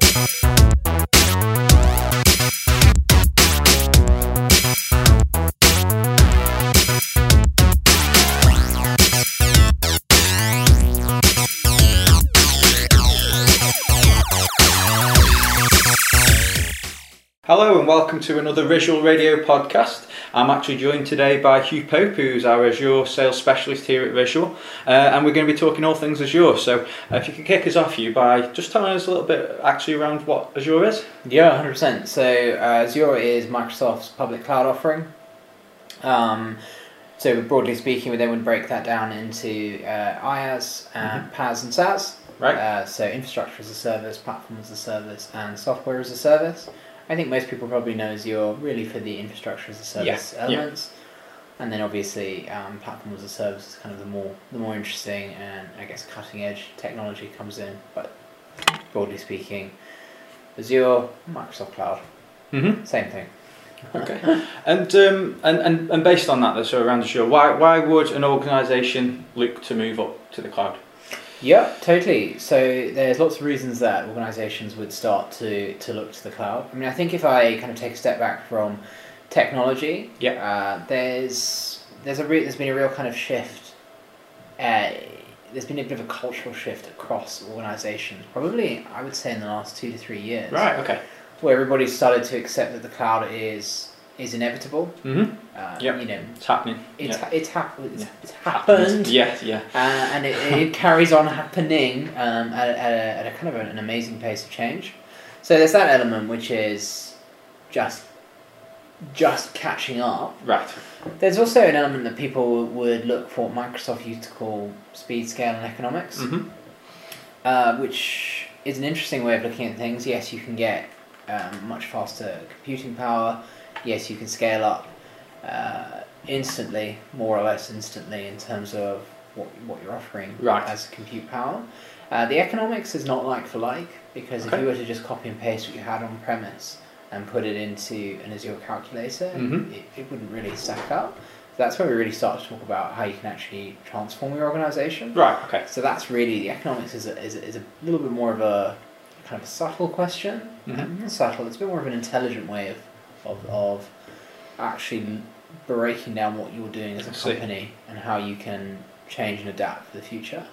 Hello welcome to another Visual Radio podcast. I'm actually joined today by Hugh Pope, who's our Azure sales specialist here at Visual, uh, and we're going to be talking all things Azure. So, uh, if you could kick us off, Hugh, by just telling us a little bit actually around what Azure is. Yeah, hundred percent. So uh, Azure is Microsoft's public cloud offering. Um, so broadly speaking, we then would break that down into uh, IaaS, and PaaS, and SaaS. Right. Uh, so infrastructure as a service, platform as a service, and software as a service. I think most people probably know Azure really for the infrastructure as a service Yeah, yeah. elements, and then obviously um, platform as a service is kind of the more the more interesting and I guess cutting edge technology comes in. But broadly speaking, Azure, Microsoft Cloud, Mm-hmm. same thing. Okay. and, um, and and and based on that, though, so around Azure, why why would an organisation look to move up to the cloud? Yeah, totally. So there's lots of reasons that organisations would start to, to look to the cloud. I mean, I think if I kind of take a step back from technology, Yeah. uh, there's there's a re- there's been a real kind of shift. Uh, there's been a bit of a cultural shift across organisations. Probably, I would say, in the last two to three years, Right. Okay. where everybody's started to accept that the cloud is is inevitable. Mm-hmm. Uh, Yep. You know, It's happening. it's it's happened. It's, Yeah. it's happened. Yeah. Yeah. uh, and it, it carries on happening um, at, a, at, a, at a kind of an amazing pace of change. So there's that element which is just just catching up. Right. There's also an element that people would look for what Microsoft used to call speed, scale, and economics, Mm-hmm. uh, which is an interesting way of looking at things. Yes, you can get um, much faster computing power. Yes, you can scale up uh, instantly, more or less instantly, in terms of what, what you're offering Right. as compute power. Uh, the economics is not like for like because if you were to just copy and paste what you had on premise and put it into an Azure calculator, Mhm. it, it wouldn't really stack up. That's where we really start to talk about how you can actually transform your organization. Right. Okay. So that's really the economics is a, is a, is a little bit more of a kind of a subtle question. Not subtle. It's a bit more of an intelligent way of of, of actually breaking down what you're doing as a company and how you can change and adapt for the future.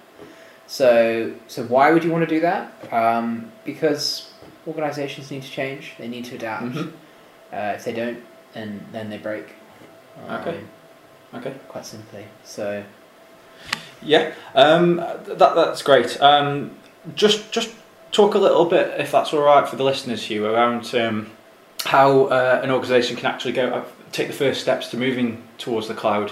So so why would you want to do that? Um, because organizations need to change. They need to adapt. Mhm. Uh, if they don't, then then they break. Um, Okay. Okay. Quite simply. So Yeah, um, that that's great. Um, just just talk a little bit, if that's all right for the listeners, Hugh, around um, how uh, an organisation can actually go uh, take the first steps to moving towards the cloud,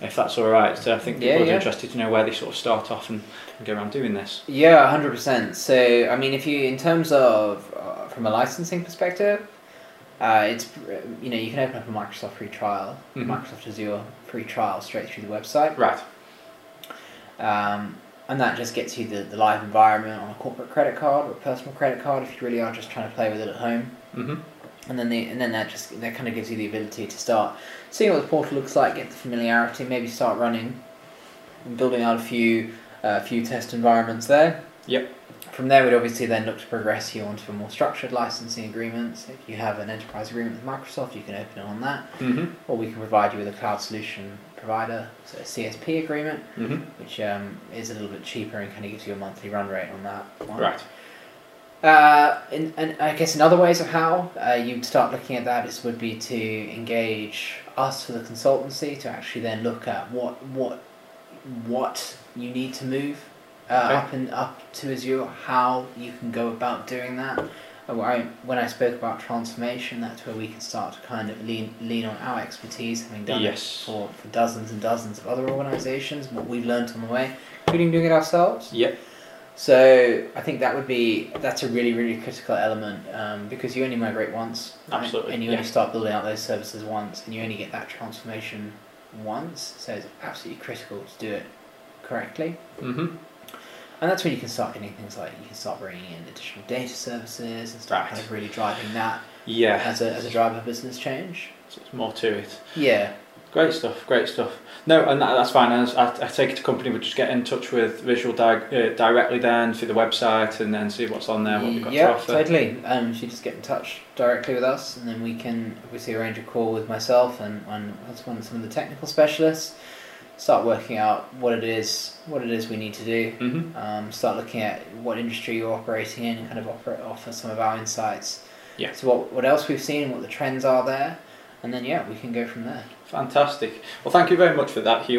if that's all right. So I think people Yeah, are yeah. interested to know where they sort of start off and, and go around doing this. Yeah, hundred percent. So, I mean, if you, in terms of uh, from a licensing perspective, uh, it's you know you can open up a Microsoft free trial, Mhm. Microsoft Azure free trial straight through the website, Right. um, and that just gets you the, the live environment on a corporate credit card or a personal credit card if you really are just trying to play with it at home. Mm-hmm. And then the and then that just that kind of gives you the ability to start seeing what the portal looks like, get the familiarity, maybe start running, and building out a few a few test environments there. Yep. From there, we'd obviously then look to progress you onto a more structured licensing agreements. If you have an enterprise agreement with Microsoft, you can open it on that, Mm-hmm. or we can provide you with a cloud solution provider, so a CSP agreement, Mm-hmm. which um, is a little bit cheaper and kind of gives you a monthly run rate on that. one. Right. Uh, in, and I guess in other ways of how uh, you'd start looking at that is would be to engage us for the consultancy to actually then look at what what what you need to move uh, Okay. up and up to Azure, how you can go about doing that. Uh, when I spoke about transformation, that's where we can start to kind of lean lean on our expertise, having done Yes. it for, for dozens and dozens of other organisations, what we've learned on the way, including doing it ourselves. Yep. So I think that would be that's a really really critical element um, because you only migrate once, right? Absolutely, and you yeah. only start building out those services once, and you only get that transformation once. So it's absolutely critical to do it correctly, Mm-hmm. and that's when you can start getting things like you can start bringing in additional data services and start Right. kind of really driving that Yeah. as a as a driver of business change. So it's more to it. Yeah, Great stuff, great stuff. No, and that, that's fine. I, I, I take it the company would just get in touch with Visual di- uh, directly then through the website and then see what's on there, what we've got yeah, to offer. totally. Um, you should just get in touch directly with us, and then we can obviously arrange a call with myself and, and one some of the technical specialists. Start working out what it is, what it is we need to do. hmm Um, start looking at what industry you're operating in, and kind of offer offer some of our insights. Yeah. So what what else we've seen, what the trends are there, and then yeah, we can go from there. Fantastic. Well, thank you very much for that, Hugh.